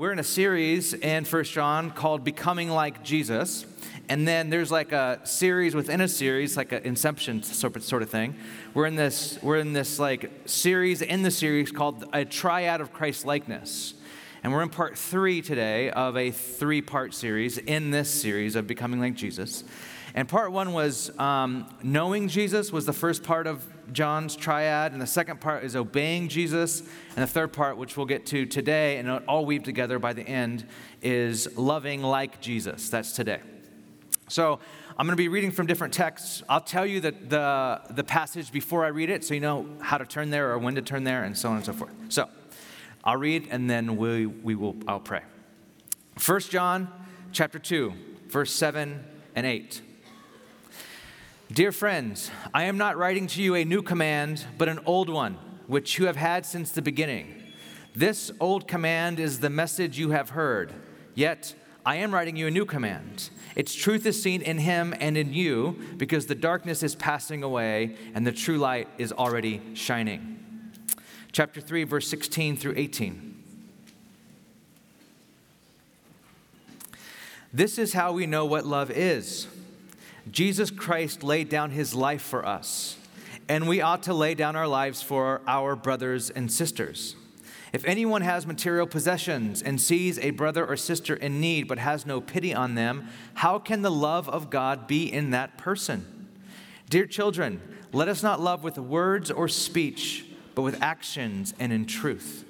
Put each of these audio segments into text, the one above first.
we're in a series in First John called Becoming Like Jesus. And then there's like a series within a series, like an inception sort of thing. We're in this, we're in this like series in the series called a triad of Christ likeness. And we're in part three today of a three part series in this series of Becoming Like Jesus. And part one was um, knowing Jesus, was the first part of John's triad. And the second part is obeying Jesus. And the third part, which we'll get to today and all weave together by the end, is loving like Jesus. That's today. So I'm going to be reading from different texts. I'll tell you the, the, the passage before I read it so you know how to turn there or when to turn there and so on and so forth. So I'll read and then we, we will, I'll pray. 1 John chapter 2, verse 7 and 8. Dear friends, I am not writing to you a new command, but an old one, which you have had since the beginning. This old command is the message you have heard. Yet, I am writing you a new command. Its truth is seen in him and in you, because the darkness is passing away and the true light is already shining. Chapter 3, verse 16 through 18. This is how we know what love is. Jesus Christ laid down his life for us, and we ought to lay down our lives for our brothers and sisters. If anyone has material possessions and sees a brother or sister in need but has no pity on them, how can the love of God be in that person? Dear children, let us not love with words or speech, but with actions and in truth.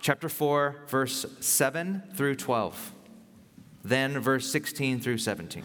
Chapter 4, verse 7 through 12. Then verse 16 through 17.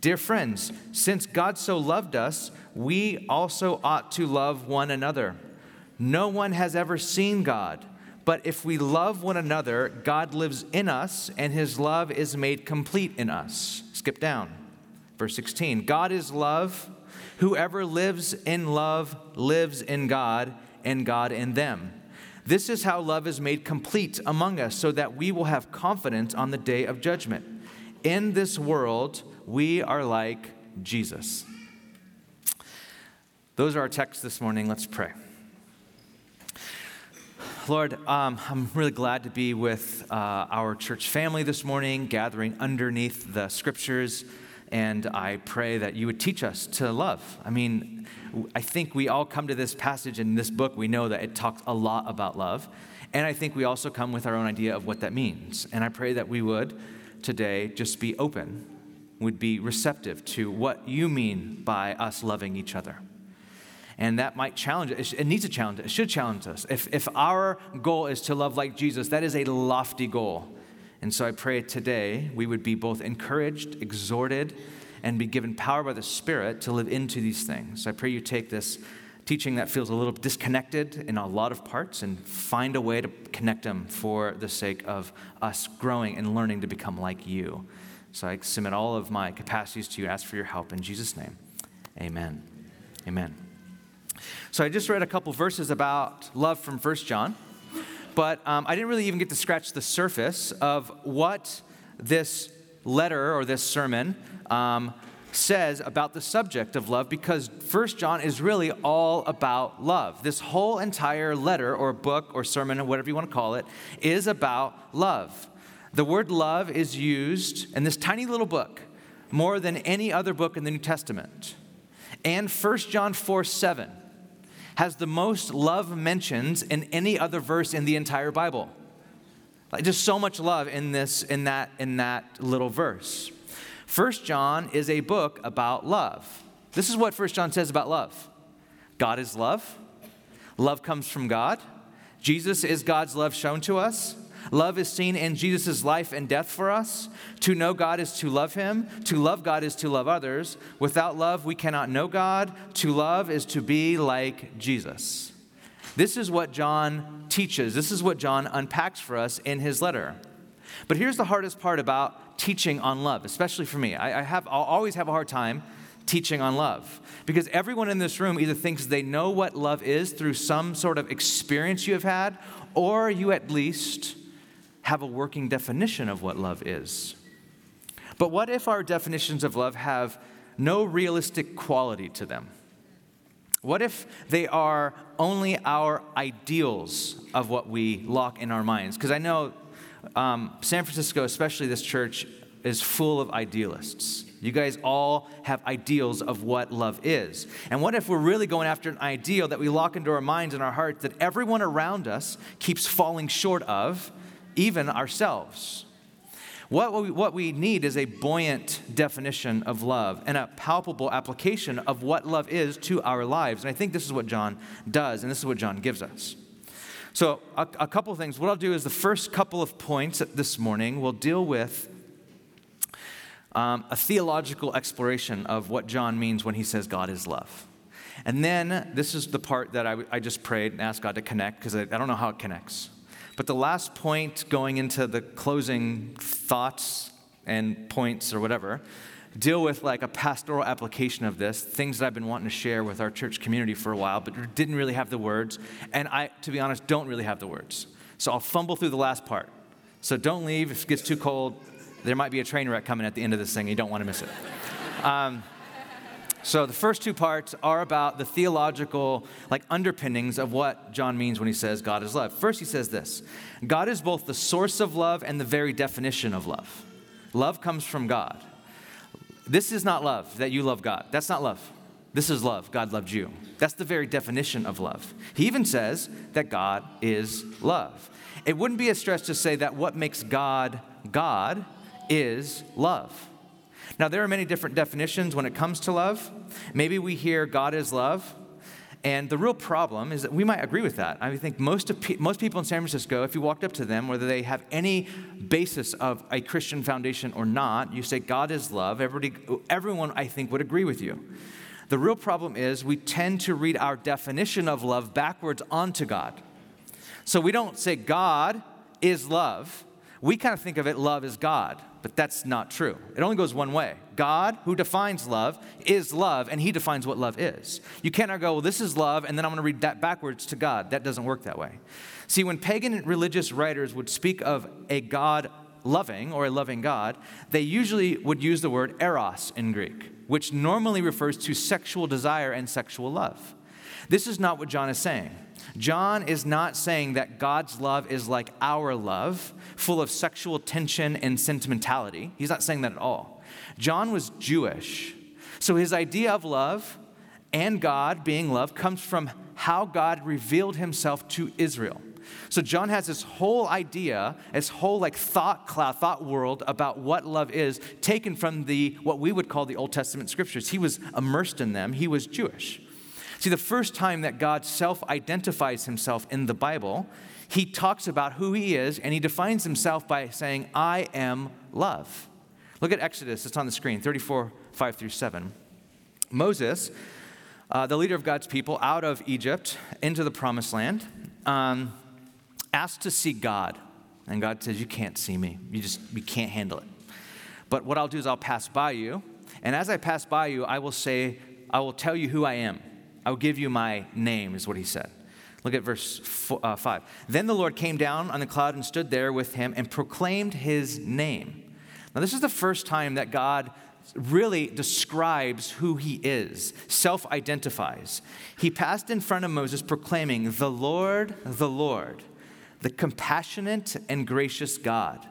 Dear friends, since God so loved us, we also ought to love one another. No one has ever seen God, but if we love one another, God lives in us, and his love is made complete in us. Skip down. Verse 16 God is love. Whoever lives in love lives in God, and God in them. This is how love is made complete among us, so that we will have confidence on the day of judgment. In this world, we are like Jesus. Those are our texts this morning. Let's pray. Lord, um, I'm really glad to be with uh, our church family this morning, gathering underneath the scriptures. And I pray that you would teach us to love. I mean, I think we all come to this passage in this book, we know that it talks a lot about love. And I think we also come with our own idea of what that means. And I pray that we would today just be open would be receptive to what you mean by us loving each other. And that might challenge it. It needs to challenge it. It should challenge us. If, if our goal is to love like Jesus, that is a lofty goal. And so I pray today we would be both encouraged, exhorted, and be given power by the Spirit to live into these things. I pray you take this teaching that feels a little disconnected in a lot of parts and find a way to connect them for the sake of us growing and learning to become like you. So I submit all of my capacities to you, ask for your help in Jesus' name. Amen. Amen. So I just read a couple verses about love from First John, but um, I didn't really even get to scratch the surface of what this letter or this sermon um, says about the subject of love because First John is really all about love. This whole entire letter or book or sermon or whatever you want to call it is about love. The word love is used in this tiny little book more than any other book in the New Testament. And 1 John 4 7 has the most love mentions in any other verse in the entire Bible. Like just so much love in this in that in that little verse. 1 John is a book about love. This is what 1 John says about love. God is love. Love comes from God. Jesus is God's love shown to us. Love is seen in Jesus' life and death for us. To know God is to love Him. To love God is to love others. Without love, we cannot know God. To love is to be like Jesus. This is what John teaches. This is what John unpacks for us in his letter. But here's the hardest part about teaching on love, especially for me. I, I have, I'll always have a hard time teaching on love because everyone in this room either thinks they know what love is through some sort of experience you have had, or you at least have a working definition of what love is. But what if our definitions of love have no realistic quality to them? What if they are only our ideals of what we lock in our minds? Because I know um, San Francisco, especially this church, is full of idealists. You guys all have ideals of what love is. And what if we're really going after an ideal that we lock into our minds and our hearts that everyone around us keeps falling short of, even ourselves? What we, what we need is a buoyant definition of love and a palpable application of what love is to our lives. And I think this is what John does, and this is what John gives us. So, a, a couple of things. What I'll do is the first couple of points this morning will deal with um, a theological exploration of what John means when he says God is love. And then this is the part that I, I just prayed and asked God to connect because I, I don't know how it connects. But the last point going into the closing thoughts and points or whatever deal with like a pastoral application of this, things that I've been wanting to share with our church community for a while, but didn't really have the words. And I, to be honest, don't really have the words. So I'll fumble through the last part. So don't leave. If it gets too cold, there might be a train wreck coming at the end of this thing. and You don't want to miss it. Um, so the first two parts are about the theological like underpinnings of what John means when he says God is love. First he says this. God is both the source of love and the very definition of love. Love comes from God. This is not love that you love God. That's not love. This is love. God loved you. That's the very definition of love. He even says that God is love. It wouldn't be a stretch to say that what makes God God is love. Now, there are many different definitions when it comes to love. Maybe we hear God is love, and the real problem is that we might agree with that. I think most, pe- most people in San Francisco, if you walked up to them, whether they have any basis of a Christian foundation or not, you say God is love, everybody, everyone, I think, would agree with you. The real problem is we tend to read our definition of love backwards onto God. So we don't say God is love. We kind of think of it love is God. But that's not true. It only goes one way. God, who defines love, is love, and He defines what love is. You cannot go, well, this is love, and then I'm going to read that backwards to God. That doesn't work that way. See, when pagan religious writers would speak of a God loving or a loving God, they usually would use the word eros in Greek, which normally refers to sexual desire and sexual love. This is not what John is saying. John is not saying that God's love is like our love, full of sexual tension and sentimentality. He's not saying that at all. John was Jewish. So his idea of love and God being love comes from how God revealed himself to Israel. So John has this whole idea, this whole like thought cloud, thought world about what love is, taken from the what we would call the Old Testament scriptures. He was immersed in them. He was Jewish. See, the first time that God self identifies himself in the Bible, he talks about who he is and he defines himself by saying, I am love. Look at Exodus, it's on the screen, 34, 5 through 7. Moses, uh, the leader of God's people, out of Egypt into the promised land, um, asked to see God. And God says, You can't see me. You just you can't handle it. But what I'll do is I'll pass by you. And as I pass by you, I will say, I will tell you who I am. I will give you my name, is what he said. Look at verse four, uh, 5. Then the Lord came down on the cloud and stood there with him and proclaimed his name. Now, this is the first time that God really describes who he is, self identifies. He passed in front of Moses proclaiming, The Lord, the Lord, the compassionate and gracious God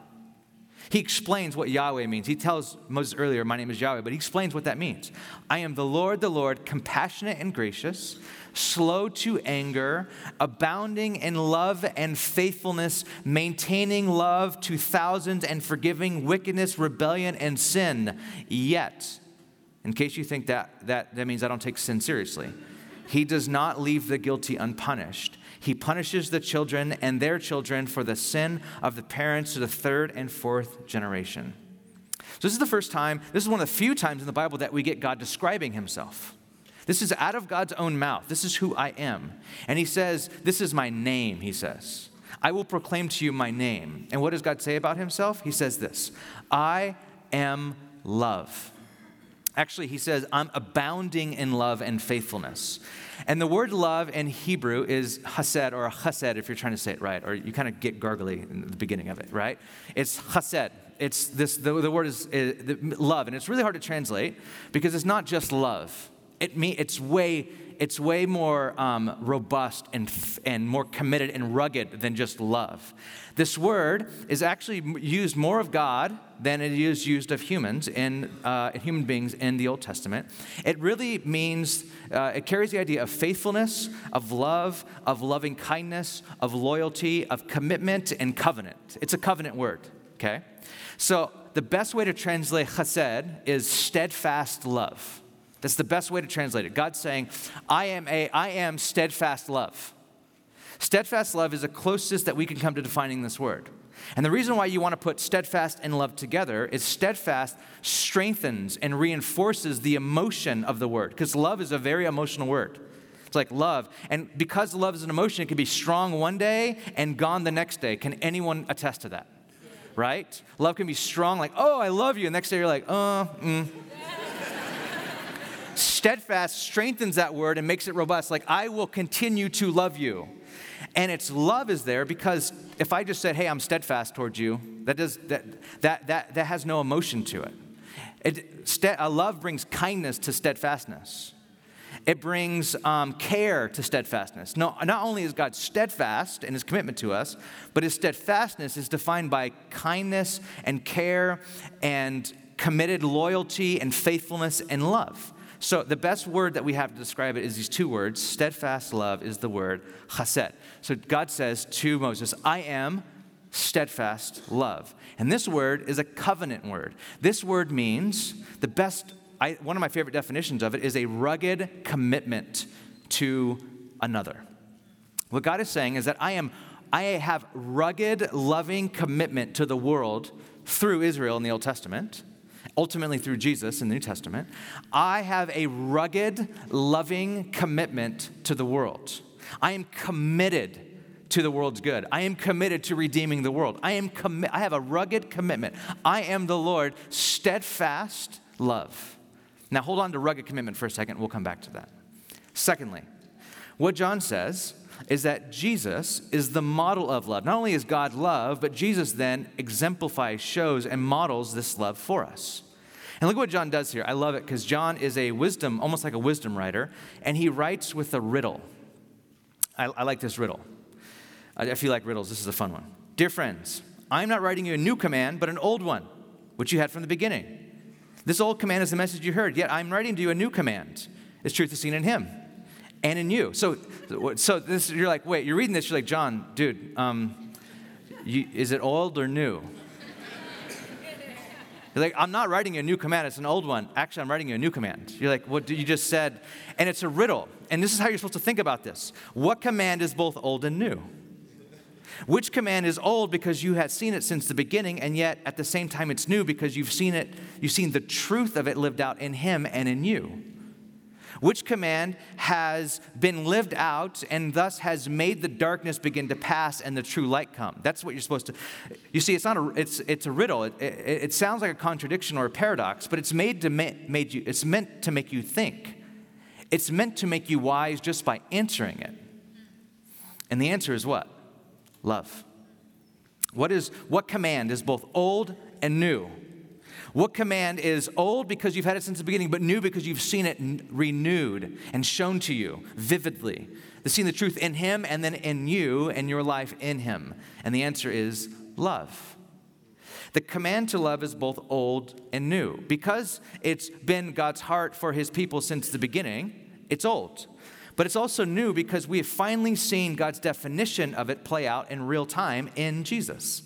he explains what Yahweh means. He tells Moses earlier, My name is Yahweh, but he explains what that means. I am the Lord, the Lord, compassionate and gracious, slow to anger, abounding in love and faithfulness, maintaining love to thousands, and forgiving wickedness, rebellion, and sin. Yet, in case you think that, that, that means I don't take sin seriously, he does not leave the guilty unpunished. He punishes the children and their children for the sin of the parents to the third and fourth generation. So, this is the first time, this is one of the few times in the Bible that we get God describing himself. This is out of God's own mouth. This is who I am. And he says, This is my name, he says. I will proclaim to you my name. And what does God say about himself? He says this I am love. Actually, he says, I'm abounding in love and faithfulness. And the word love in Hebrew is chesed or chesed if you're trying to say it right, or you kind of get gargly in the beginning of it, right? It's chesed. It's this, the, the word is, is love, and it's really hard to translate because it's not just love. It mean, it's way it's way more um, robust and, and more committed and rugged than just love. This word is actually used more of God than it is used of humans in uh, human beings in the Old Testament. It really means uh, it carries the idea of faithfulness, of love, of loving kindness, of loyalty, of commitment and covenant. It's a covenant word. Okay, so the best way to translate chesed is steadfast love. That's the best way to translate it. God's saying, I am a I am steadfast love. Steadfast love is the closest that we can come to defining this word. And the reason why you want to put steadfast and love together is steadfast strengthens and reinforces the emotion of the word, because love is a very emotional word. It's like love. And because love is an emotion, it can be strong one day and gone the next day. Can anyone attest to that? Right? Love can be strong, like, oh, I love you. And next day you're like, oh, mm. Steadfast strengthens that word and makes it robust, like, I will continue to love you. And its love is there because if I just said, hey, I'm steadfast towards you, that, does, that, that, that, that has no emotion to it. it a love brings kindness to steadfastness. It brings um, care to steadfastness. No, not only is God steadfast in his commitment to us, but his steadfastness is defined by kindness and care and committed loyalty and faithfulness and love. So, the best word that we have to describe it is these two words. Steadfast love is the word chesed. So, God says to Moses, I am steadfast love. And this word is a covenant word. This word means the best, I, one of my favorite definitions of it is a rugged commitment to another. What God is saying is that I am I have rugged loving commitment to the world through Israel in the Old Testament ultimately through Jesus in the New Testament, I have a rugged, loving commitment to the world. I am committed to the world's good. I am committed to redeeming the world. I am commi- I have a rugged commitment. I am the Lord, steadfast love. Now hold on to rugged commitment for a second. We'll come back to that. Secondly, what John says is that Jesus is the model of love. Not only is God love, but Jesus then exemplifies, shows, and models this love for us. And look what John does here. I love it because John is a wisdom, almost like a wisdom writer, and he writes with a riddle. I, I like this riddle. I, I feel like riddles. This is a fun one. Dear friends, I'm not writing you a new command, but an old one, which you had from the beginning. This old command is the message you heard, yet I'm writing to you a new command. Its truth is seen in him and in you. So, so this, you're like, wait, you're reading this, you're like, John, dude, um, you, is it old or new? You're like, I'm not writing you a new command, it's an old one. Actually, I'm writing you a new command. You're like, what you just said? And it's a riddle. And this is how you're supposed to think about this. What command is both old and new? Which command is old because you had seen it since the beginning, and yet at the same time it's new because you've seen it, you've seen the truth of it lived out in him and in you? Which command has been lived out and thus has made the darkness begin to pass and the true light come? That's what you're supposed to. You see, it's not a. It's it's a riddle. It, it, it sounds like a contradiction or a paradox, but it's made to ma- made you. It's meant to make you think. It's meant to make you wise just by answering it. And the answer is what? Love. What is what command is both old and new? What command is old because you've had it since the beginning, but new because you've seen it renewed and shown to you vividly? The seeing the truth in Him and then in you and your life in Him. And the answer is love. The command to love is both old and new. Because it's been God's heart for His people since the beginning, it's old. But it's also new because we have finally seen God's definition of it play out in real time in Jesus.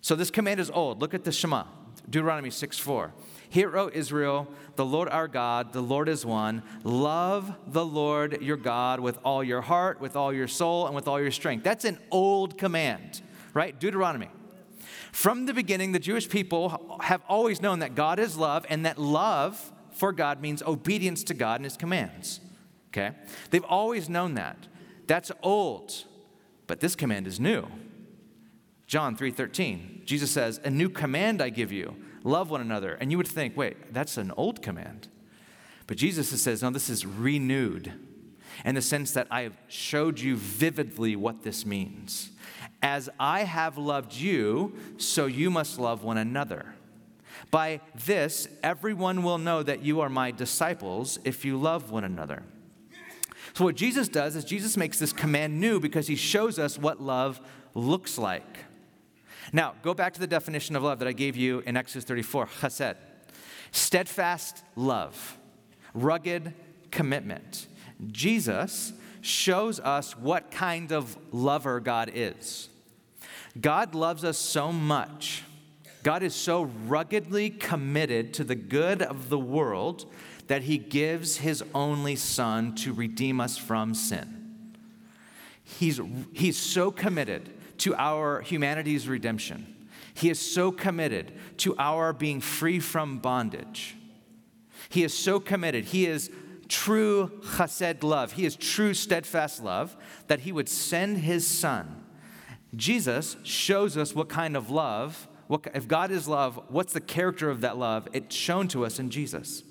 So this command is old. Look at the Shema. Deuteronomy 6 4. Hear, O Israel, the Lord our God, the Lord is one. Love the Lord your God with all your heart, with all your soul, and with all your strength. That's an old command, right? Deuteronomy. From the beginning, the Jewish people have always known that God is love and that love for God means obedience to God and his commands. Okay? They've always known that. That's old, but this command is new. John 3:13. Jesus says, "A new command I give you, love one another." And you would think, "Wait, that's an old command." But Jesus says, "No, this is renewed." In the sense that I have showed you vividly what this means. As I have loved you, so you must love one another. By this, everyone will know that you are my disciples if you love one another. So, what Jesus does is Jesus makes this command new because he shows us what love looks like. Now, go back to the definition of love that I gave you in Exodus 34 chesed. Steadfast love, rugged commitment. Jesus shows us what kind of lover God is. God loves us so much. God is so ruggedly committed to the good of the world that he gives his only son to redeem us from sin. He's, he's so committed to our humanity's redemption. He is so committed to our being free from bondage. He is so committed. He is true chesed love. He is true steadfast love that he would send his son. Jesus shows us what kind of love, what, if God is love, what's the character of that love? It's shown to us in Jesus.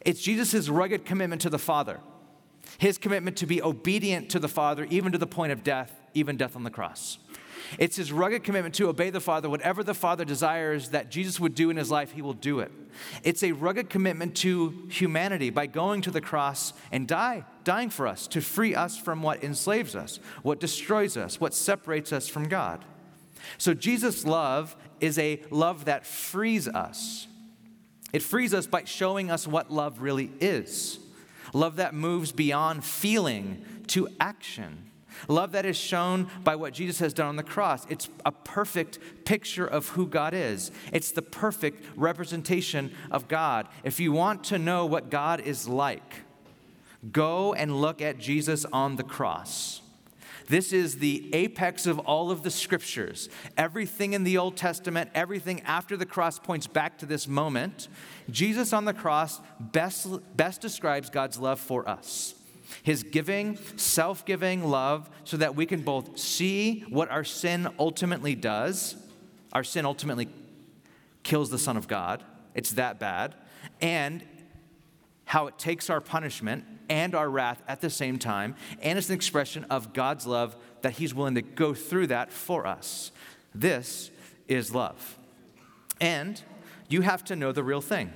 It's Jesus' rugged commitment to the Father, his commitment to be obedient to the Father, even to the point of death, even death on the cross. It's his rugged commitment to obey the Father. Whatever the Father desires that Jesus would do in his life, he will do it. It's a rugged commitment to humanity by going to the cross and die, dying for us, to free us from what enslaves us, what destroys us, what separates us from God. So Jesus' love is a love that frees us it frees us by showing us what love really is love that moves beyond feeling to action. Love that is shown by what Jesus has done on the cross. It's a perfect picture of who God is. It's the perfect representation of God. If you want to know what God is like, go and look at Jesus on the cross. This is the apex of all of the scriptures. Everything in the Old Testament, everything after the cross points back to this moment. Jesus on the cross best, best describes God's love for us. His giving, self giving love, so that we can both see what our sin ultimately does. Our sin ultimately kills the Son of God, it's that bad. And how it takes our punishment and our wrath at the same time, and it's an expression of God's love that He's willing to go through that for us. This is love. And you have to know the real thing.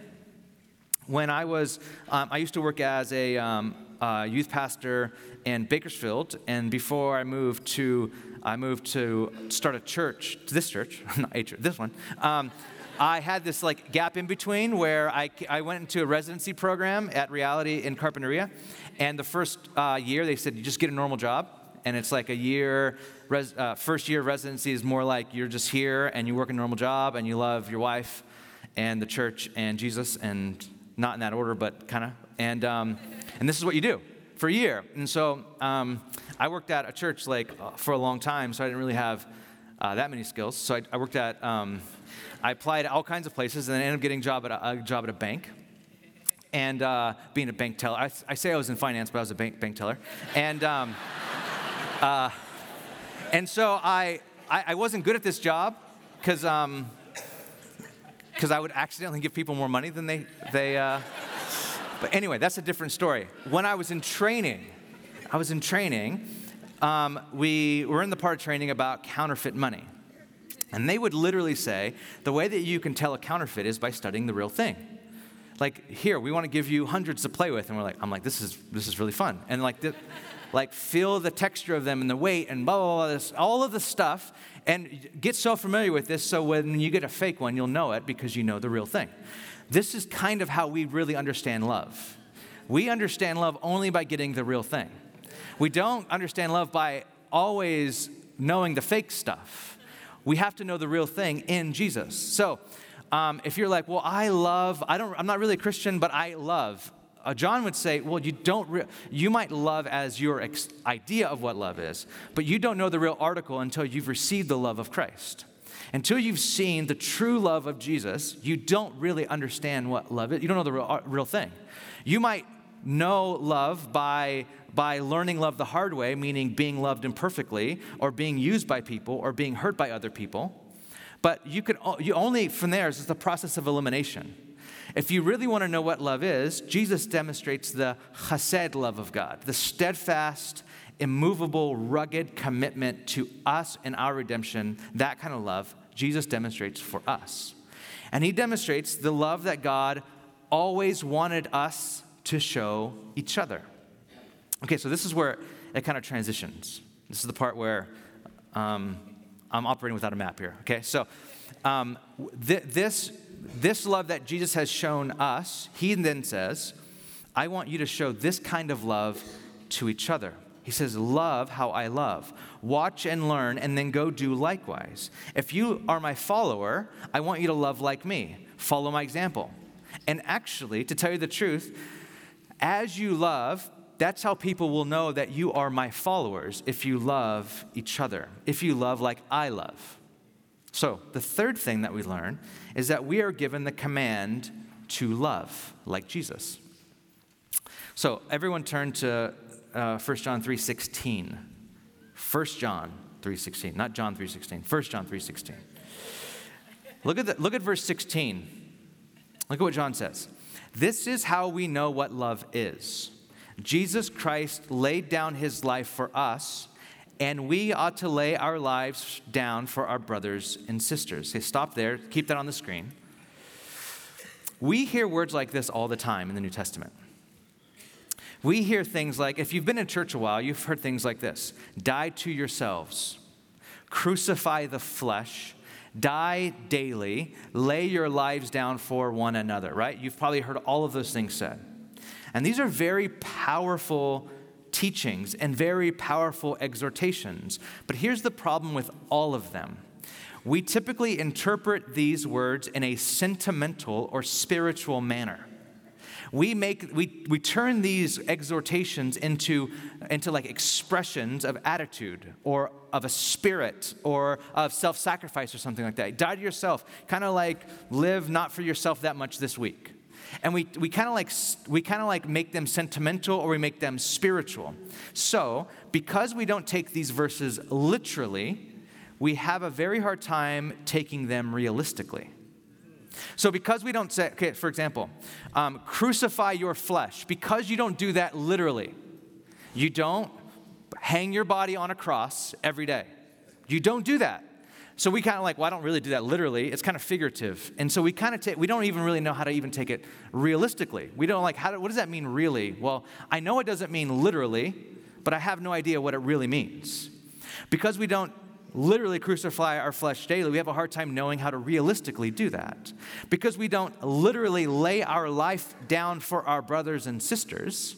When I was, um, I used to work as a um, uh, youth pastor in Bakersfield, and before I moved to, I moved to start a church, this church, not a church, this one. Um, I had this like gap in between where I, I went into a residency program at Reality in Carpinteria. And the first uh, year, they said, you just get a normal job. And it's like a year, res, uh, first year residency is more like you're just here and you work a normal job and you love your wife and the church and Jesus, and not in that order, but kind of. And, um, and this is what you do for a year. And so um, I worked at a church like uh, for a long time, so I didn't really have uh, that many skills. So I, I worked at um, I applied all kinds of places and then ended up getting a job at a, a job at a bank and uh, being a bank teller. I, I, say I was in finance, but I was a bank, bank teller. And, um, uh, and so I, I, I, wasn't good at this job because um, cause I would accidentally give people more money than they. they uh, but anyway, that's a different story. When I was in training, I was in training, um, we were in the part of training about counterfeit money. And they would literally say, the way that you can tell a counterfeit is by studying the real thing. Like, here, we want to give you hundreds to play with. And we're like, I'm like, this is, this is really fun. And like, the, like feel the texture of them and the weight and blah, blah, blah, this, all of the stuff. And get so familiar with this so when you get a fake one, you'll know it because you know the real thing. This is kind of how we really understand love. We understand love only by getting the real thing. We don't understand love by always knowing the fake stuff we have to know the real thing in Jesus. So, um, if you're like, well, I love, I don't, I'm not really a Christian, but I love. Uh, John would say, well, you don't, re- you might love as your ex- idea of what love is, but you don't know the real article until you've received the love of Christ. Until you've seen the true love of Jesus, you don't really understand what love is. You don't know the real, uh, real thing. You might know love by, by learning love the hard way, meaning being loved imperfectly, or being used by people, or being hurt by other people. But you could you only from there is the process of elimination. If you really want to know what love is, Jesus demonstrates the chesed love of God, the steadfast, immovable, rugged commitment to us and our redemption, that kind of love Jesus demonstrates for us. And he demonstrates the love that God always wanted us to show each other. Okay, so this is where it kind of transitions. This is the part where um, I'm operating without a map here. Okay, so um, th- this, this love that Jesus has shown us, he then says, I want you to show this kind of love to each other. He says, Love how I love. Watch and learn, and then go do likewise. If you are my follower, I want you to love like me. Follow my example. And actually, to tell you the truth, as you love, that's how people will know that you are my followers if you love each other, if you love like I love. So, the third thing that we learn is that we are given the command to love like Jesus. So, everyone turn to uh, 1 John 3:16. 1 John 3:16, not John 3:16. 1 John 3:16. Look at the, look at verse 16. Look at what John says. This is how we know what love is. Jesus Christ laid down his life for us, and we ought to lay our lives down for our brothers and sisters. Okay, stop there, keep that on the screen. We hear words like this all the time in the New Testament. We hear things like, if you've been in church a while, you've heard things like this die to yourselves, crucify the flesh, die daily, lay your lives down for one another, right? You've probably heard all of those things said. And these are very powerful teachings and very powerful exhortations. But here's the problem with all of them. We typically interpret these words in a sentimental or spiritual manner. We make we, we turn these exhortations into into like expressions of attitude or of a spirit or of self-sacrifice or something like that. Die to yourself. Kind of like live not for yourself that much this week and we, we kind of like we kind of like make them sentimental or we make them spiritual so because we don't take these verses literally we have a very hard time taking them realistically so, because we don't say, okay, for example, um, crucify your flesh, because you don't do that literally, you don't hang your body on a cross every day. You don't do that. So we kind of like, well, I don't really do that literally. It's kind of figurative. And so we kind of take, we don't even really know how to even take it realistically. We don't like, how do, what does that mean really? Well, I know it doesn't mean literally, but I have no idea what it really means. Because we don't literally crucify our flesh daily, we have a hard time knowing how to realistically do that. Because we don't literally lay our life down for our brothers and sisters,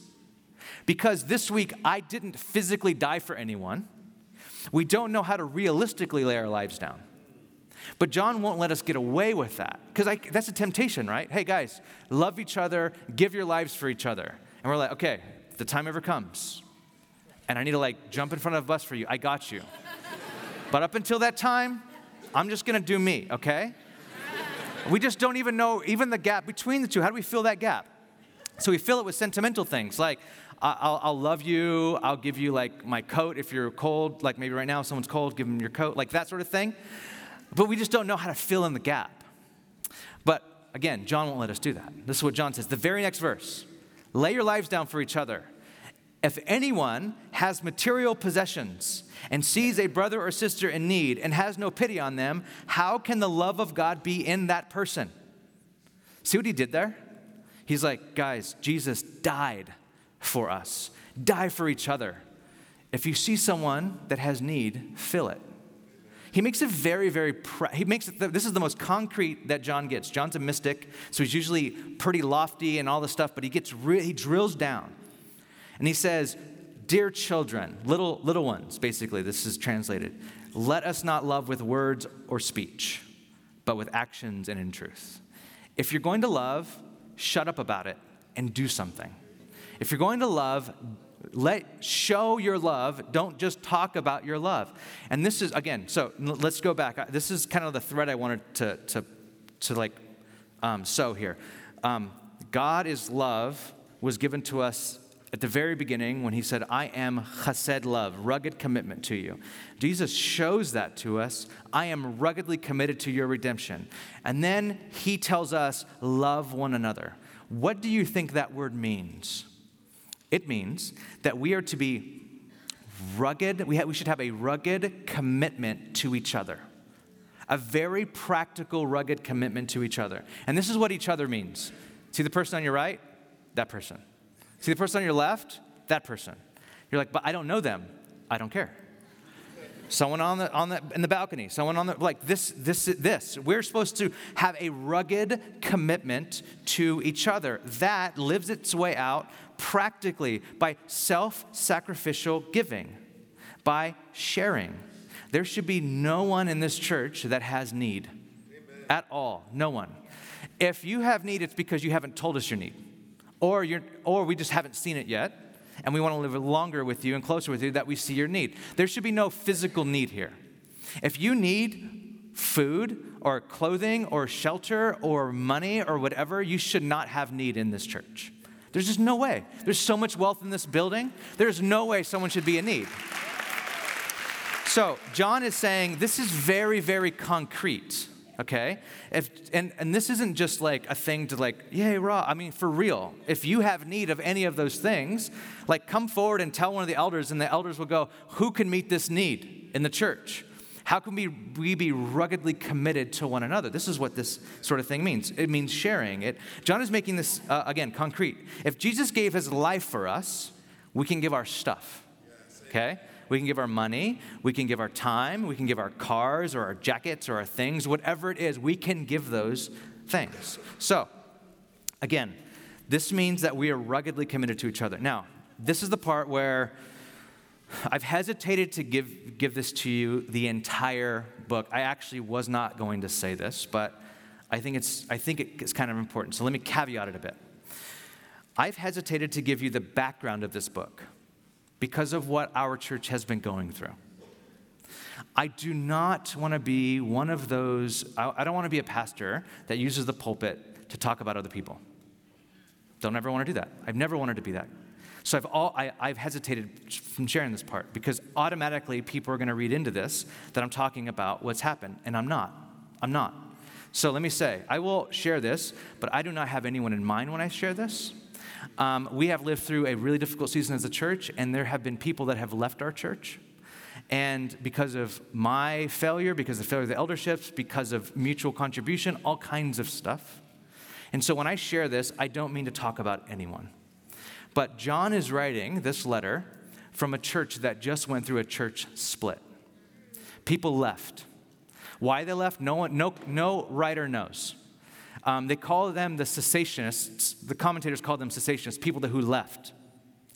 because this week I didn't physically die for anyone, we don't know how to realistically lay our lives down. But John won't let us get away with that because that's a temptation, right? Hey, guys, love each other, give your lives for each other. And we're like, okay, the time ever comes and I need to like jump in front of a bus for you, I got you. But up until that time, I'm just gonna do me, okay? We just don't even know even the gap between the two. How do we fill that gap? So we fill it with sentimental things like, I'll, I'll, love you. I'll give you like my coat if you're cold. Like maybe right now someone's cold, give them your coat, like that sort of thing. But we just don't know how to fill in the gap. But again, John won't let us do that. This is what John says. The very next verse lay your lives down for each other. If anyone has material possessions and sees a brother or sister in need and has no pity on them, how can the love of God be in that person? See what he did there? He's like, guys, Jesus died for us, die for each other. If you see someone that has need, fill it. He makes it very, very, he makes it, this is the most concrete that John gets. John's a mystic, so he's usually pretty lofty and all this stuff, but he gets, re- he drills down. And he says, Dear children, little, little ones, basically, this is translated, let us not love with words or speech, but with actions and in truth. If you're going to love, shut up about it and do something. If you're going to love, Let show your love. Don't just talk about your love. And this is again. So let's go back. This is kind of the thread I wanted to to to like um, here. Um, God is love was given to us at the very beginning when he said, I am chesed love, rugged commitment to you. Jesus shows that to us. I am ruggedly committed to your redemption. And then he tells us, love one another. What do you think that word means? It means that we are to be rugged, we, ha- we should have a rugged commitment to each other. A very practical, rugged commitment to each other. And this is what each other means. See the person on your right? That person. See the person on your left? That person. You're like, but I don't know them. I don't care. Someone on the, on the, in the balcony, someone on the, like this, this, this. We're supposed to have a rugged commitment to each other. That lives its way out practically by self sacrificial giving, by sharing. There should be no one in this church that has need Amen. at all. No one. If you have need, it's because you haven't told us your need or, you're, or we just haven't seen it yet, and we want to live longer with you and closer with you that we see your need. There should be no physical need here. If you need food or clothing or shelter or money or whatever, you should not have need in this church. There's just no way. There's so much wealth in this building, there's no way someone should be in need. So, John is saying this is very, very concrete okay? If, and, and this isn't just like a thing to like, yay, raw. I mean, for real. If you have need of any of those things, like come forward and tell one of the elders, and the elders will go, who can meet this need in the church? How can we, we be ruggedly committed to one another? This is what this sort of thing means. It means sharing. It, John is making this, uh, again, concrete. If Jesus gave his life for us, we can give our stuff, okay? We can give our money, we can give our time, we can give our cars or our jackets or our things, whatever it is, we can give those things. So, again, this means that we are ruggedly committed to each other. Now, this is the part where I've hesitated to give, give this to you the entire book. I actually was not going to say this, but I think it's, I think it's kind of important. So let me caveat it a bit. I've hesitated to give you the background of this book because of what our church has been going through. I do not want to be one of those, I don't want to be a pastor that uses the pulpit to talk about other people. Don't ever want to do that. I've never wanted to be that. So I've, all, I, have hesitated from sharing this part because automatically people are going to read into this that I'm talking about what's happened, and I'm not. I'm not. So let me say, I will share this, but I do not have anyone in mind when I share this. Um, we have lived through a really difficult season as a church, and there have been people that have left our church. And because of my failure, because of the failure of the elderships, because of mutual contribution, all kinds of stuff. And so when I share this, I don't mean to talk about anyone. But John is writing this letter from a church that just went through a church split. People left. Why they left, no, one, no, no writer knows. Um, they call them the secessionists. The commentators call them secessionists, people who left,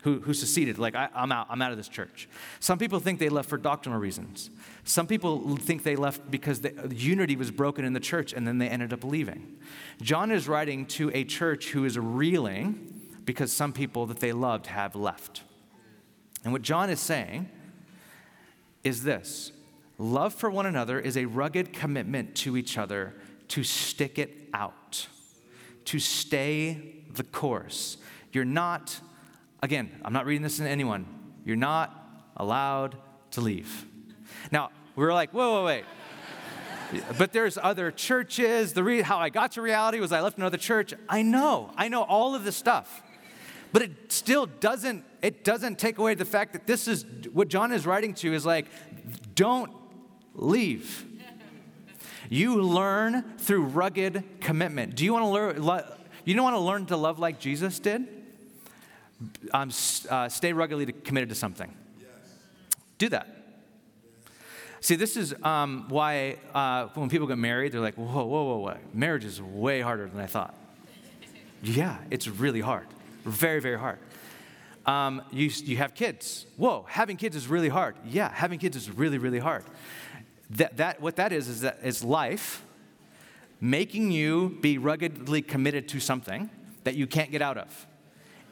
who, who seceded, like, I, I'm out, I'm out of this church. Some people think they left for doctrinal reasons. Some people think they left because the unity was broken in the church and then they ended up leaving. John is writing to a church who is reeling because some people that they loved have left. And what John is saying is this love for one another is a rugged commitment to each other to stick it out, to stay the course. You're not, again, I'm not reading this to anyone, you're not allowed to leave. Now, we are like, whoa, whoa, wait. but there's other churches. The re- how I got to reality was I left another church. I know, I know all of this stuff. But it still doesn't, it doesn't take away the fact that this is what John is writing to is like, don't leave. You learn through rugged commitment. Do you want to learn? You don't want to learn to love like Jesus did? Um, uh, stay ruggedly committed to something. Yes. Do that. See, this is um, why uh, when people get married, they're like, whoa, whoa, whoa, whoa. Marriage is way harder than I thought. yeah, it's really hard. Very, very hard. Um, you, you have kids. Whoa, having kids is really hard. Yeah, having kids is really, really hard. That, that, what that is, is that it's life making you be ruggedly committed to something that you can't get out of.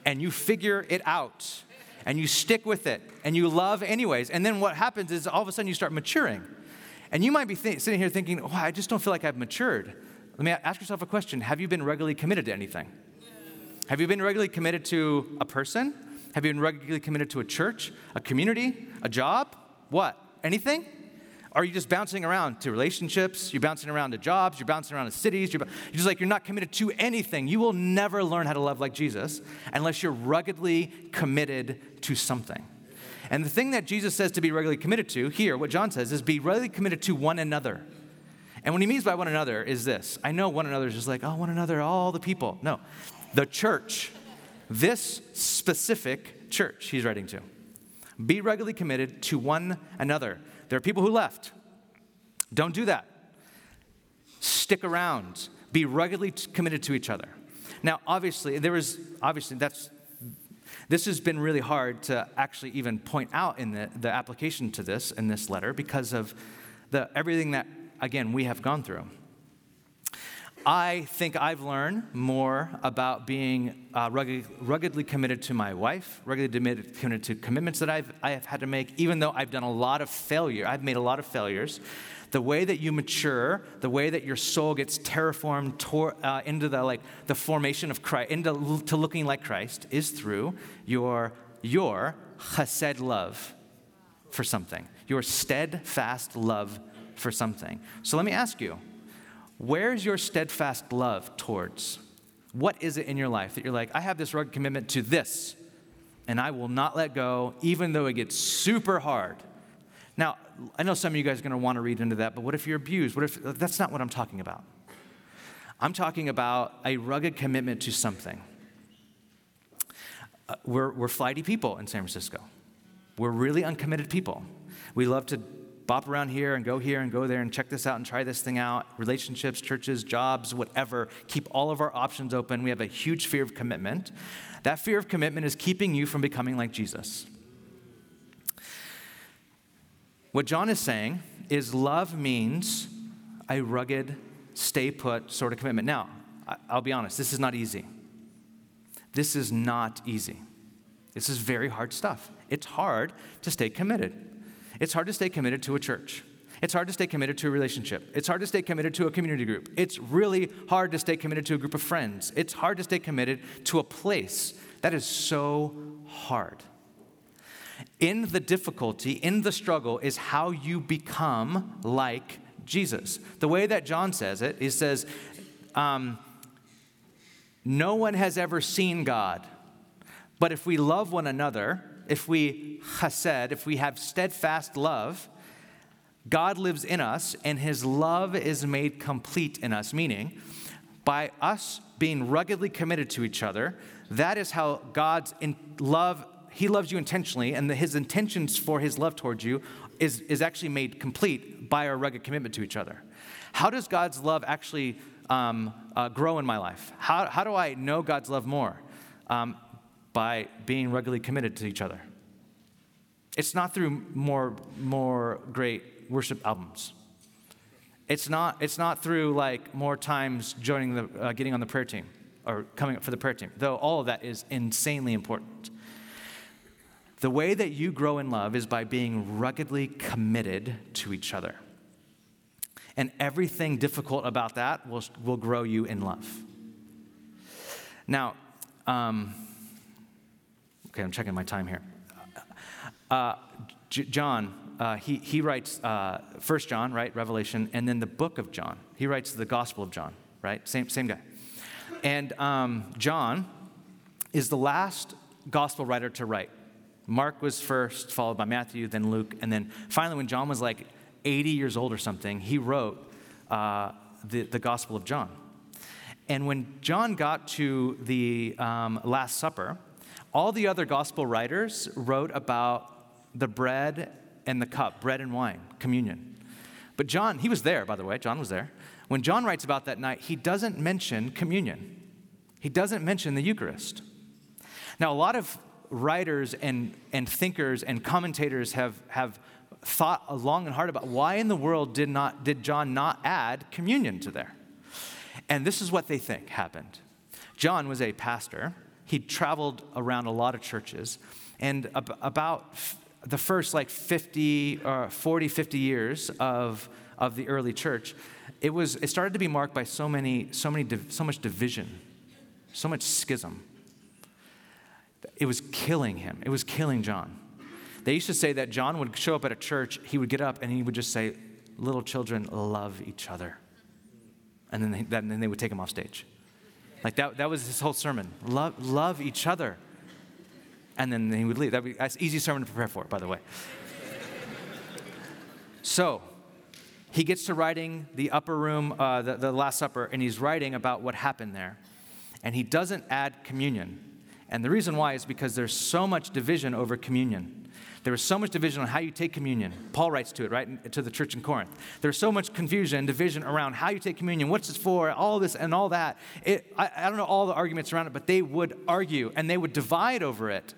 And you figure it out. and you stick with it and you love anyways. And then what happens is all of a sudden you start maturing. And you might be th- sitting here thinking, oh, I just don't feel like I've matured. Let me ask yourself a question Have you been regularly committed to anything? Have you been regularly committed to a person? Have you been regularly committed to a church, a community, a job? What? Anything? Are you just bouncing around to relationships? You're bouncing around to jobs. You're bouncing around to cities. You're, you're, just like you're not committed to anything. You will never learn how to love like Jesus unless you're ruggedly committed to something. And the thing that Jesus says to be regularly committed to here, what John says, is be regularly committed to one another. And what he means by one another is this I know one another is just like, oh, one another, all the people. No, the church, this specific church he's writing to. Be regularly committed to one another. There are people who left. Don't do that. Stick around. Be regularly committed to each other. Now, obviously, there is obviously that's this has been really hard to actually even point out in the, the application to this in this letter because of the everything that again we have gone through. I think I've learned more about being uh, rugged, ruggedly committed to my wife, ruggedly committed to commitments that I've, I have had to make, even though I've done a lot of failure. I've made a lot of failures. The way that you mature, the way that your soul gets terraformed tor- uh, into the, like, the formation of Christ, into to looking like Christ, is through your, your chesed love for something, your steadfast love for something. So let me ask you, Where's your steadfast love towards? What is it in your life that you're like, I have this rugged commitment to this, and I will not let go, even though it gets super hard? Now, I know some of you guys are going to want to read into that, but what if you're abused? What if that's not what I'm talking about? I'm talking about a rugged commitment to something. Uh, we're, we're flighty people in San Francisco. We're really uncommitted people. We love to bop around here and go here and go there and check this out and try this thing out. Relationships, churches, jobs, whatever. Keep all of our options open. We have a huge fear of commitment. That fear of commitment is keeping you from becoming like Jesus. What John is saying is love means a rugged, stay put sort of commitment. Now, I'll be honest, this is not easy. This is not easy. This is very hard stuff. It's hard to stay committed. It's hard to stay committed to a church. It's hard to stay committed to a relationship. It's hard to stay committed to a community group. It's really hard to stay committed to a group of friends. It's hard to stay committed to a place. That is so hard. In the difficulty, in the struggle, is how you become like Jesus. The way that John says it, he says, um, No one has ever seen God, but if we love one another, if we chesed, if we have steadfast love, God lives in us and his love is made complete in us, meaning by us being ruggedly committed to each other, that is how God's love, he loves you intentionally, and the, his intentions for his love towards you is, is actually made complete by our rugged commitment to each other. How does God's love actually um, uh, grow in my life? How, how do I know God's love more? Um, by being regularly committed to each other. It's not through more, more great worship albums. It's not, it's not through like more times joining the, uh, getting on the prayer team or coming up for the prayer team, though all of that is insanely important. The way that you grow in love is by being ruggedly committed to each other. And everything difficult about that will, will grow you in love. Now, um, Okay, I'm checking my time here. Uh, J- John, uh, he, he writes uh, First John, right, Revelation, and then the book of John. He writes the Gospel of John, right? Same, same guy. And um, John is the last gospel writer to write. Mark was first, followed by Matthew, then Luke, and then finally, when John was like 80 years old or something, he wrote uh, the, the Gospel of John. And when John got to the um, Last Supper, all the other gospel writers wrote about the bread and the cup, bread and wine, communion. But John, he was there, by the way, John was there. When John writes about that night, he doesn't mention communion, he doesn't mention the Eucharist. Now, a lot of writers and, and thinkers and commentators have, have thought long and hard about why in the world did, not, did John not add communion to there? And this is what they think happened. John was a pastor, he traveled around a lot of churches. And ab- about f- the first like 50 or uh, 40, 50 years of, of the early church, it, was, it started to be marked by so, many, so, many div- so much division, so much schism. It was killing him. It was killing John. They used to say that John would show up at a church, he would get up and he would just say, Little children love each other. And then they, then they would take him off stage. Like that, that was his whole sermon. Love, love each other. And then he would leave. That'd be, that's easy sermon to prepare for, by the way. so, he gets to writing the upper room, uh, the, the Last Supper, and he's writing about what happened there. And he doesn't add communion. And the reason why is because there's so much division over communion. There was so much division on how you take communion. Paul writes to it, right, to the church in Corinth. There's so much confusion and division around how you take communion, what's it for, all this and all that. It, I, I don't know all the arguments around it, but they would argue and they would divide over it.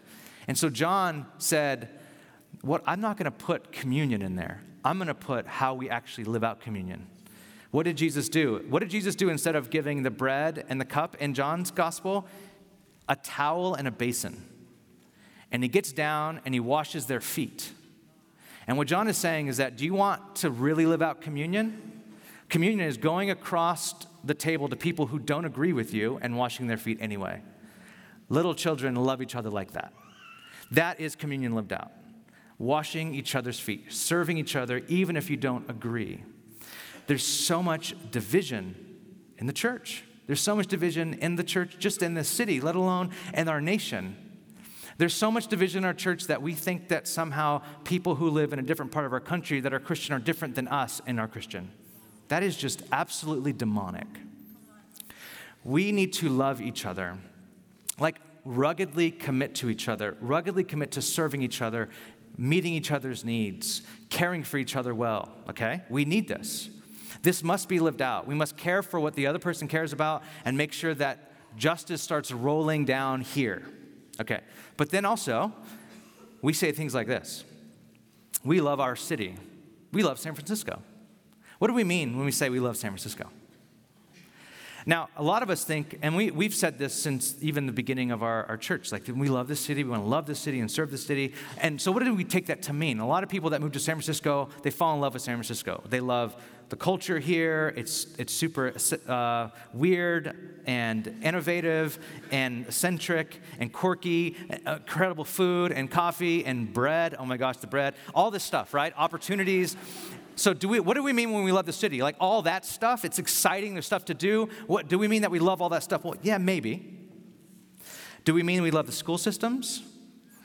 And so John said, what, I'm not going to put communion in there. I'm going to put how we actually live out communion. What did Jesus do? What did Jesus do instead of giving the bread and the cup in John's gospel? A towel and a basin and he gets down and he washes their feet. And what John is saying is that do you want to really live out communion? Communion is going across the table to people who don't agree with you and washing their feet anyway. Little children love each other like that. That is communion lived out. Washing each other's feet, serving each other, even if you don't agree. There's so much division in the church. There's so much division in the church, just in this city, let alone in our nation. There's so much division in our church that we think that somehow people who live in a different part of our country that are Christian are different than us and are Christian. That is just absolutely demonic. We need to love each other. Like, ruggedly commit to each other, ruggedly commit to serving each other, meeting each other's needs, caring for each other well, okay? We need this. This must be lived out. We must care for what the other person cares about and make sure that justice starts rolling down here. Okay. But then also, we say things like this We love our city. We love San Francisco. What do we mean when we say we love San Francisco? Now, a lot of us think, and we, we've said this since even the beginning of our, our church, like we love this city, we want to love this city and serve the city. And so, what do we take that to mean? A lot of people that move to San Francisco, they fall in love with San Francisco. They love the culture here, it's, it's super uh, weird and innovative and eccentric and quirky, uh, incredible food and coffee and bread. Oh my gosh, the bread, all this stuff, right? Opportunities. So, do we, what do we mean when we love the city? Like all that stuff? It's exciting, there's stuff to do. What, do we mean that we love all that stuff? Well, yeah, maybe. Do we mean we love the school systems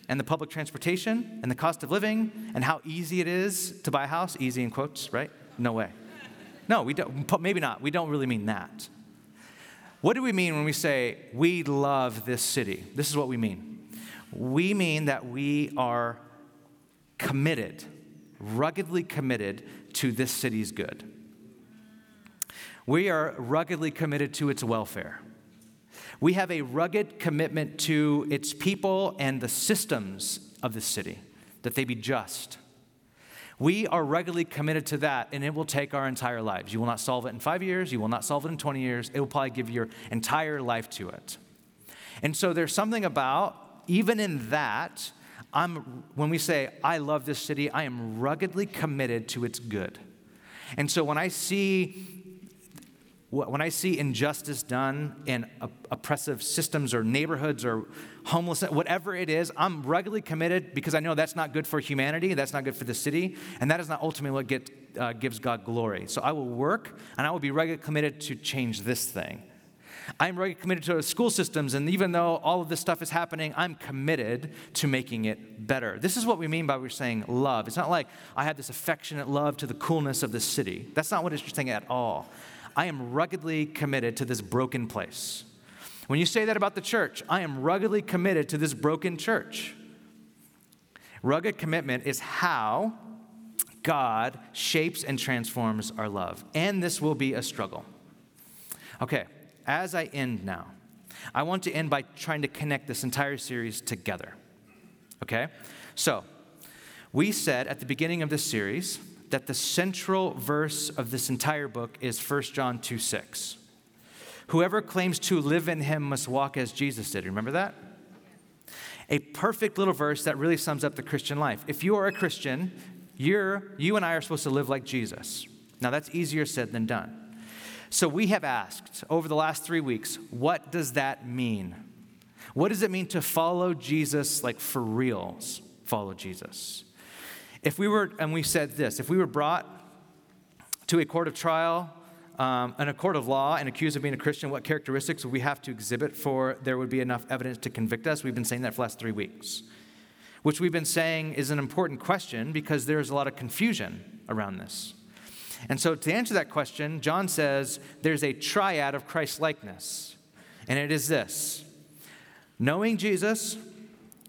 and the public transportation and the cost of living and how easy it is to buy a house? Easy in quotes, right? No way. No, we don't, maybe not. We don't really mean that. What do we mean when we say we love this city? This is what we mean. We mean that we are committed ruggedly committed to this city's good. We are ruggedly committed to its welfare. We have a rugged commitment to its people and the systems of the city, that they be just. We are regularly committed to that, and it will take our entire lives. You will not solve it in five years, you will not solve it in 20 years. It will probably give your entire life to it. And so there's something about, even in that, I'm, when we say, I love this city, I am ruggedly committed to its good. And so when I see when I see injustice done in oppressive systems or neighborhoods or homeless, whatever it is, I'm regularly committed because I know that's not good for humanity, that's not good for the city, and that is not ultimately what get, uh, gives God glory. So I will work and I will be regularly committed to change this thing. I'm regularly committed to school systems, and even though all of this stuff is happening, I'm committed to making it better. This is what we mean by we're saying love. It's not like I have this affectionate love to the coolness of the city. That's not what it's saying at all. I am ruggedly committed to this broken place. When you say that about the church, I am ruggedly committed to this broken church. Rugged commitment is how God shapes and transforms our love. And this will be a struggle. Okay, as I end now, I want to end by trying to connect this entire series together. Okay? So, we said at the beginning of this series that the central verse of this entire book is 1 John 2 6. Whoever claims to live in him must walk as Jesus did. Remember that? A perfect little verse that really sums up the Christian life. If you are a Christian, you're, you and I are supposed to live like Jesus. Now, that's easier said than done. So, we have asked over the last three weeks, what does that mean? What does it mean to follow Jesus, like for reals, follow Jesus? If we were, and we said this, if we were brought to a court of trial um, a court of law and accused of being a Christian, what characteristics would we have to exhibit for there would be enough evidence to convict us? We've been saying that for the last three weeks, which we've been saying is an important question because there's a lot of confusion around this. And so, to answer that question, John says there's a triad of Christ likeness, and it is this knowing Jesus,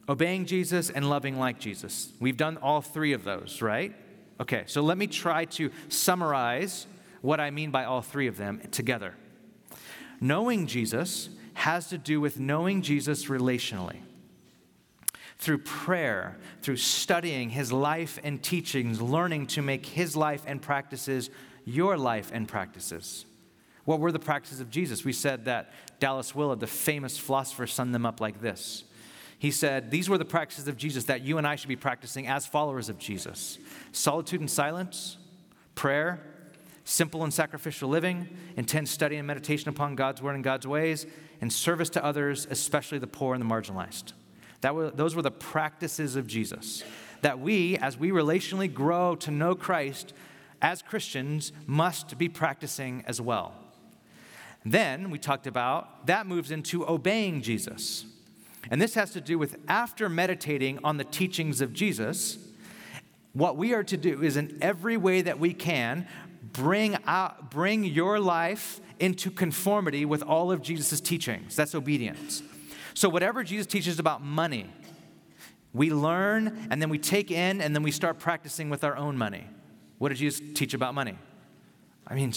obeying Jesus, and loving like Jesus. We've done all three of those, right? Okay, so let me try to summarize what I mean by all three of them together. Knowing Jesus has to do with knowing Jesus relationally. Through prayer, through studying his life and teachings, learning to make his life and practices your life and practices. What were the practices of Jesus? We said that Dallas Willard, the famous philosopher, summed them up like this. He said, These were the practices of Jesus that you and I should be practicing as followers of Jesus solitude and silence, prayer, simple and sacrificial living, intense study and meditation upon God's word and God's ways, and service to others, especially the poor and the marginalized. That were, those were the practices of Jesus. That we, as we relationally grow to know Christ as Christians, must be practicing as well. Then we talked about that moves into obeying Jesus. And this has to do with after meditating on the teachings of Jesus, what we are to do is in every way that we can bring out bring your life into conformity with all of Jesus' teachings. That's obedience. So whatever Jesus teaches about money, we learn and then we take in and then we start practicing with our own money. What did Jesus teach about money? I mean,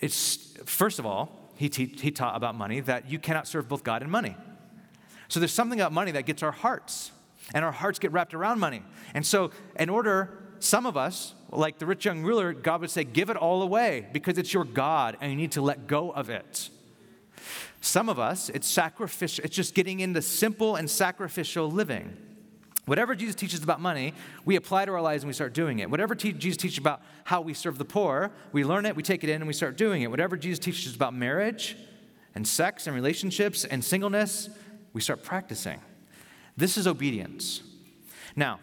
it's first of all, he, te- he taught about money that you cannot serve both God and money. So there's something about money that gets our hearts, and our hearts get wrapped around money. And so, in order, some of us, like the rich young ruler, God would say, give it all away because it's your God and you need to let go of it. Some of us, it's sacrificial, it's just getting into simple and sacrificial living. Whatever Jesus teaches about money, we apply to our lives and we start doing it. Whatever te- Jesus teaches about how we serve the poor, we learn it, we take it in, and we start doing it. Whatever Jesus teaches about marriage and sex and relationships and singleness, we start practicing. This is obedience. Now,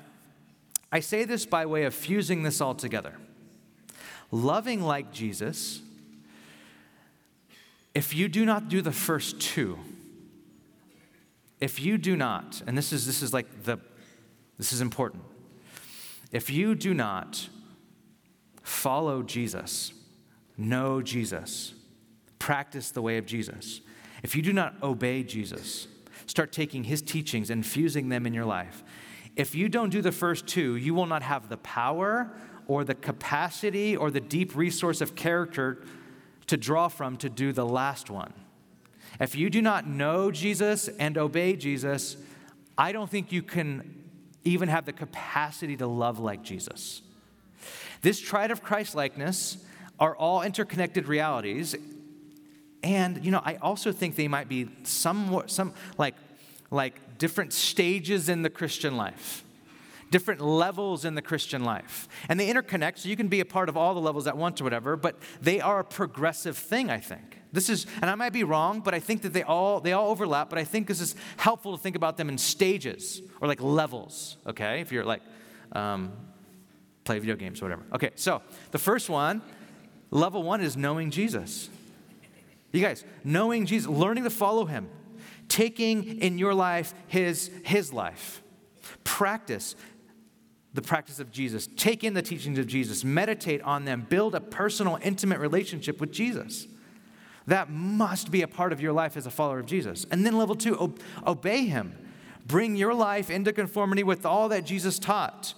I say this by way of fusing this all together. Loving like Jesus, if you do not do the first two, if you do not, and this is this is like the this is important. If you do not follow Jesus, know Jesus, practice the way of Jesus, if you do not obey Jesus, start taking his teachings and fusing them in your life. If you don't do the first two, you will not have the power or the capacity or the deep resource of character to draw from to do the last one. If you do not know Jesus and obey Jesus, I don't think you can even have the capacity to love like Jesus. This triad of Christ likeness are all interconnected realities and, you know, I also think they might be somewhat, some, like, like different stages in the Christian life, different levels in the Christian life. And they interconnect, so you can be a part of all the levels at once or whatever, but they are a progressive thing, I think. This is, and I might be wrong, but I think that they all, they all overlap, but I think this is helpful to think about them in stages or like levels, okay? If you're like, um, play video games or whatever. Okay, so the first one, level one is knowing Jesus. You guys, knowing Jesus, learning to follow him, taking in your life his, his life. Practice the practice of Jesus. Take in the teachings of Jesus. Meditate on them. Build a personal, intimate relationship with Jesus. That must be a part of your life as a follower of Jesus. And then, level two, obey him. Bring your life into conformity with all that Jesus taught.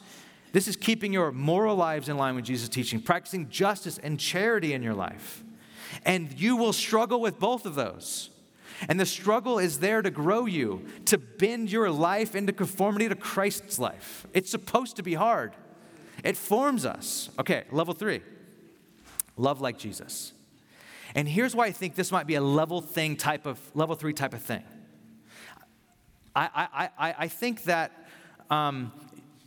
This is keeping your moral lives in line with Jesus' teaching, practicing justice and charity in your life. And you will struggle with both of those. And the struggle is there to grow you, to bend your life into conformity to Christ's life. It's supposed to be hard, it forms us. Okay, level three love like Jesus. And here's why I think this might be a level thing type of level three type of thing. I, I, I I think that um,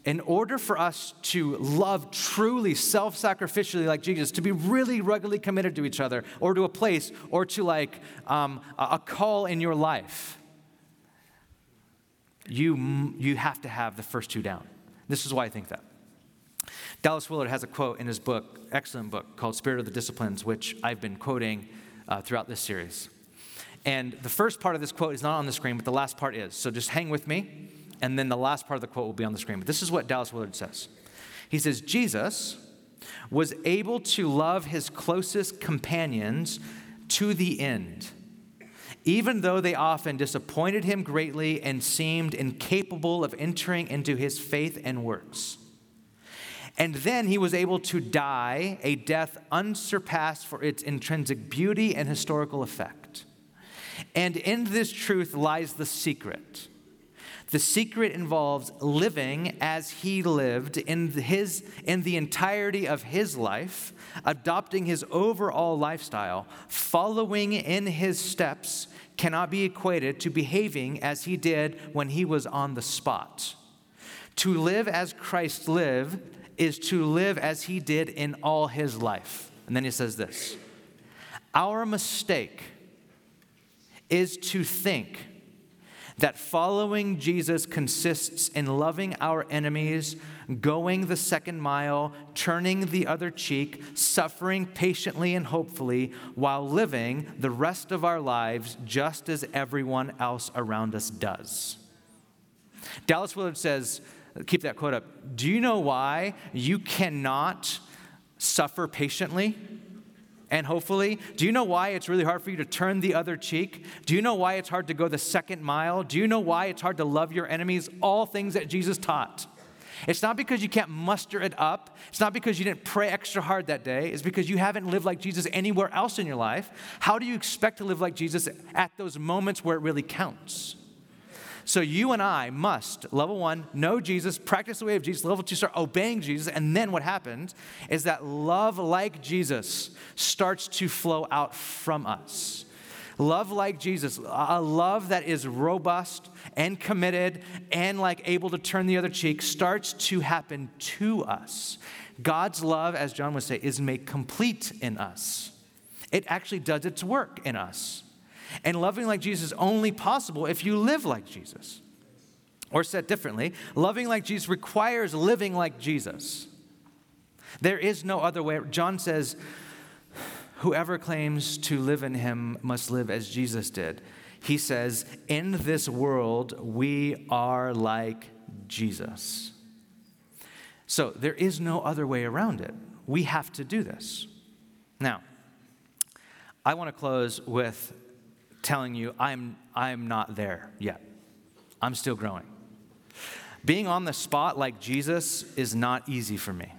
in order for us to love truly self sacrificially like Jesus, to be really ruggedly committed to each other or to a place or to like um, a call in your life, you, you have to have the first two down. This is why I think that. Dallas Willard has a quote in his book, excellent book, called Spirit of the Disciplines, which I've been quoting uh, throughout this series. And the first part of this quote is not on the screen, but the last part is. So just hang with me, and then the last part of the quote will be on the screen. But this is what Dallas Willard says He says, Jesus was able to love his closest companions to the end, even though they often disappointed him greatly and seemed incapable of entering into his faith and works. And then he was able to die a death unsurpassed for its intrinsic beauty and historical effect. And in this truth lies the secret. The secret involves living as he lived in, his, in the entirety of his life, adopting his overall lifestyle, following in his steps cannot be equated to behaving as he did when he was on the spot. To live as Christ lived is to live as he did in all his life. And then he says this Our mistake is to think that following Jesus consists in loving our enemies, going the second mile, turning the other cheek, suffering patiently and hopefully, while living the rest of our lives just as everyone else around us does. Dallas Willard says, keep that quote up. Do you know why you cannot suffer patiently? And hopefully, do you know why it's really hard for you to turn the other cheek? Do you know why it's hard to go the second mile? Do you know why it's hard to love your enemies? All things that Jesus taught. It's not because you can't muster it up. It's not because you didn't pray extra hard that day. It's because you haven't lived like Jesus anywhere else in your life. How do you expect to live like Jesus at those moments where it really counts? So you and I must, level one, know Jesus, practice the way of Jesus. Level two, start obeying Jesus. And then what happens is that love like Jesus starts to flow out from us. Love like Jesus, a love that is robust and committed and like able to turn the other cheek starts to happen to us. God's love, as John would say, is made complete in us. It actually does its work in us. And loving like Jesus is only possible if you live like Jesus. Or said differently, loving like Jesus requires living like Jesus. There is no other way. John says, Whoever claims to live in him must live as Jesus did. He says, In this world, we are like Jesus. So there is no other way around it. We have to do this. Now, I want to close with telling you I'm, I'm not there yet. I'm still growing. Being on the spot like Jesus is not easy for me.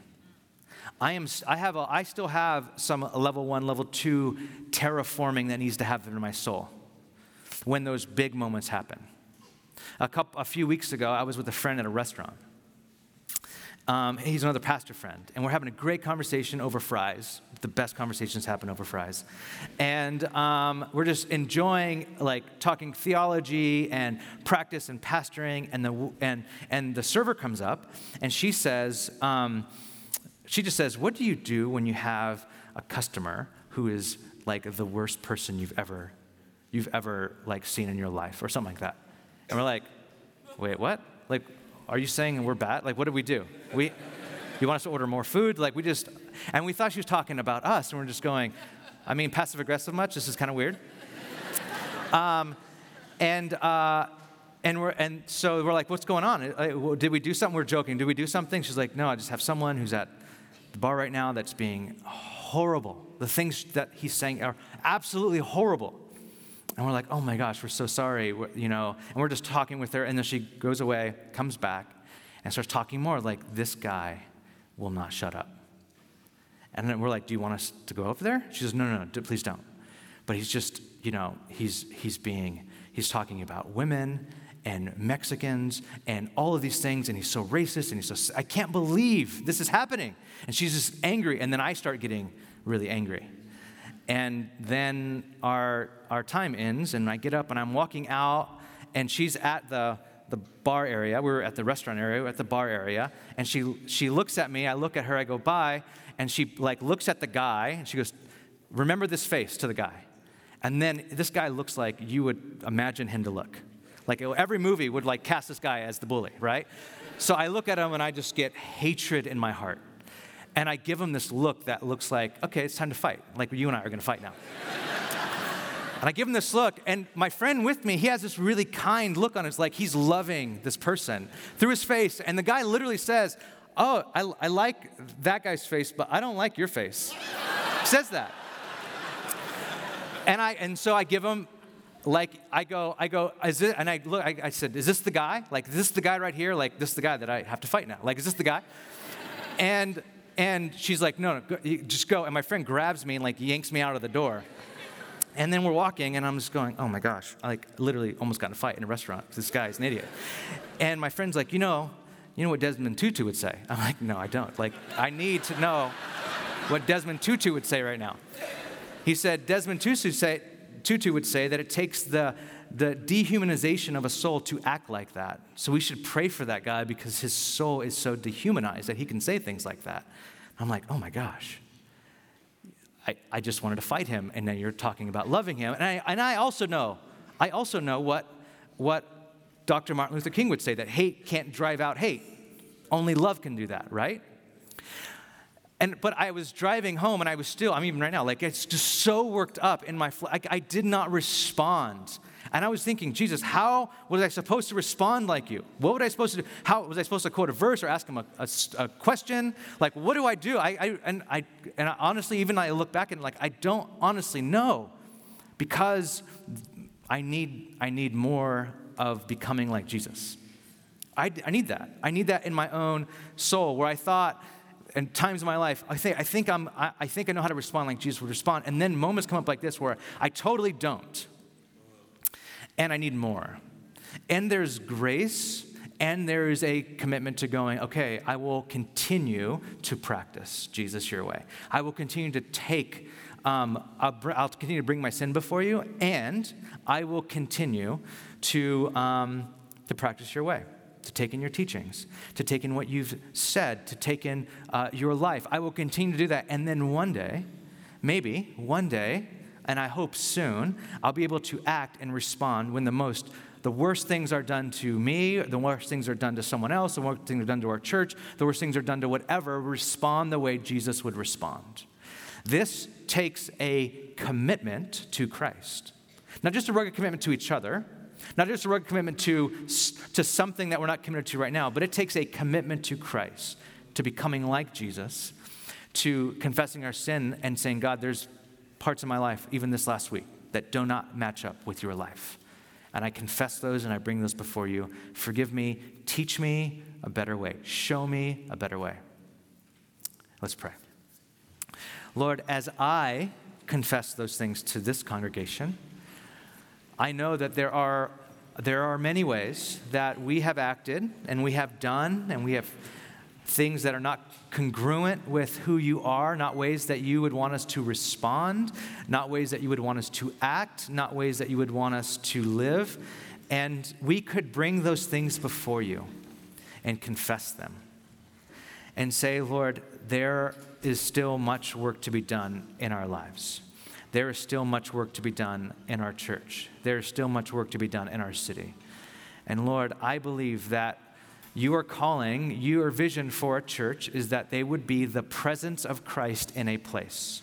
I, am, I, have a, I still have some level one, level two terraforming that needs to happen in my soul when those big moments happen. A, couple, a few weeks ago, I was with a friend at a restaurant. Um, he's another pastor friend, and we're having a great conversation over fries. The best conversations happen over fries, and um, we're just enjoying like talking theology and practice and pastoring. And the and and the server comes up, and she says, um, she just says, "What do you do when you have a customer who is like the worst person you've ever you've ever like seen in your life, or something like that?" And we're like, "Wait, what? Like, are you saying we're bad? Like, what did we do? We, you want us to order more food? Like, we just, and we thought she was talking about us, and we're just going, I mean, passive aggressive much? This is kind of weird. Um, and, uh, and, we're, and so we're like, what's going on? Uh, did we do something? We're joking. Did we do something? She's like, no, I just have someone who's at the bar right now that's being horrible. The things that he's saying are absolutely horrible. And we're like, oh my gosh, we're so sorry, we're, you know. And we're just talking with her, and then she goes away, comes back, and starts talking more. Like, this guy will not shut up. And then we're like, do you want us to go over there? She says, no, no, no, please don't. But he's just, you know, he's, he's being, he's talking about women and Mexicans and all of these things, and he's so racist, and he's so, I can't believe this is happening. And she's just angry, and then I start getting really angry. And then our, our time ends, and I get up and I'm walking out, and she's at the the bar area. We were at the restaurant area, we were at the bar area, and she she looks at me. I look at her. I go by, and she like looks at the guy, and she goes, "Remember this face to the guy." And then this guy looks like you would imagine him to look. Like every movie would like cast this guy as the bully, right? So I look at him and I just get hatred in my heart. And I give him this look that looks like, okay, it's time to fight. Like you and I are gonna fight now. and I give him this look, and my friend with me, he has this really kind look on his like he's loving this person through his face. And the guy literally says, Oh, I, I like that guy's face, but I don't like your face. says that. And I and so I give him like I go, I go, is it, and I look, I, I, said, is this the guy? Like, is this the guy right here? Like, this is the guy that I have to fight now. Like, is this the guy? and and she's like, no, no, go, just go. And my friend grabs me and like yanks me out of the door. And then we're walking, and I'm just going, oh my gosh, I like literally almost got in a fight in a restaurant. This guy's an idiot. And my friend's like, you know, you know what Desmond Tutu would say? I'm like, no, I don't. Like, I need to know what Desmond Tutu would say right now. He said, Desmond Tutu say, Tutu would say that it takes the, the dehumanization of a soul to act like that. So we should pray for that guy because his soul is so dehumanized that he can say things like that. I'm like, oh my gosh. I, I just wanted to fight him, and then you're talking about loving him. And I, and I also know, I also know what, what Dr. Martin Luther King would say that hate can't drive out hate. Only love can do that, right? And, but I was driving home and I was still, I'm even right now, like it's just so worked up in my, like I did not respond. And I was thinking, Jesus, how was I supposed to respond like you? What was I supposed to do? How was I supposed to quote a verse or ask him a, a, a question? Like, what do I do? I, I, and I, and I honestly, even I look back and like, I don't honestly know because I need, I need more of becoming like Jesus. I, I need that. I need that in my own soul where I thought, and times in my life, I think, I, think I'm, I, I think I know how to respond like Jesus would respond. And then moments come up like this where I totally don't. And I need more. And there's grace and there is a commitment to going, okay, I will continue to practice Jesus your way. I will continue to take, um, I'll, I'll, continue to bring my sin before you, and I will continue to, um, to practice your way to take in your teachings, to take in what you've said, to take in uh, your life. I will continue to do that. And then one day, maybe one day, and I hope soon, I'll be able to act and respond when the most the worst things are done to me, the worst things are done to someone else, the worst things are done to our church, the worst things are done to whatever, respond the way Jesus would respond. This takes a commitment to Christ. Not just a rugged commitment to each other, not just a rugged commitment to, to something that we're not committed to right now, but it takes a commitment to Christ, to becoming like Jesus, to confessing our sin and saying, God, there's parts of my life, even this last week, that do not match up with your life. And I confess those and I bring those before you. Forgive me, teach me a better way, show me a better way. Let's pray. Lord, as I confess those things to this congregation, I know that there are, there are many ways that we have acted and we have done and we have things that are not congruent with who you are, not ways that you would want us to respond, not ways that you would want us to act, not ways that you would want us to live. And we could bring those things before you and confess them and say, Lord, there is still much work to be done in our lives there is still much work to be done in our church. There is still much work to be done in our city. And Lord, I believe that you are calling, your vision for a church is that they would be the presence of Christ in a place.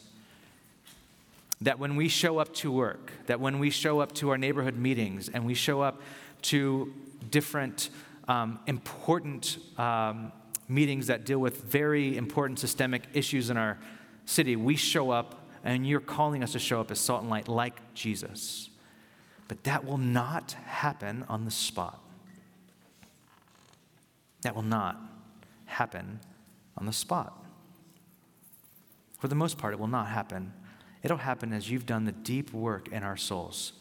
That when we show up to work, that when we show up to our neighborhood meetings and we show up to different um, important um, meetings that deal with very important systemic issues in our city, we show up and you're calling us to show up as salt and light like Jesus. But that will not happen on the spot. That will not happen on the spot. For the most part, it will not happen. It'll happen as you've done the deep work in our souls,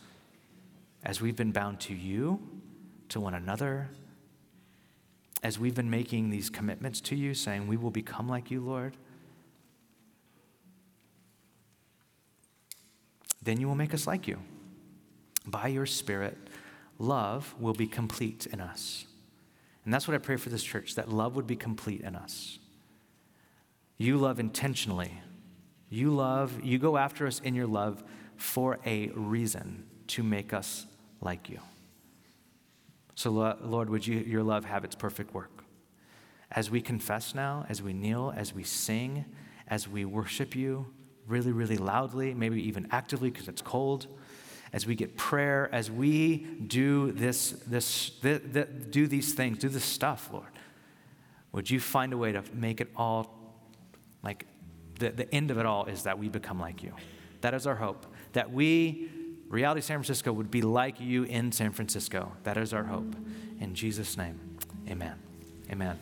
as we've been bound to you, to one another, as we've been making these commitments to you, saying, We will become like you, Lord. then you will make us like you by your Spirit, love will be complete in us. And that's what I pray for this church that love would be complete in us. You love intentionally. You love, you go after us in your love for a reason to make us like you. So, Lord, would you, your love have its perfect work? As we confess now, as we kneel, as we sing, as we worship you really, really loudly, maybe even actively because it's cold, as we get prayer, as we do this, this, this, this, do these things, do this stuff, Lord, would you find a way to make it all like the, the end of it all is that we become like you. That is our hope. That we, Reality San Francisco, would be like you in San Francisco. That is our hope. In Jesus' name, amen. Amen.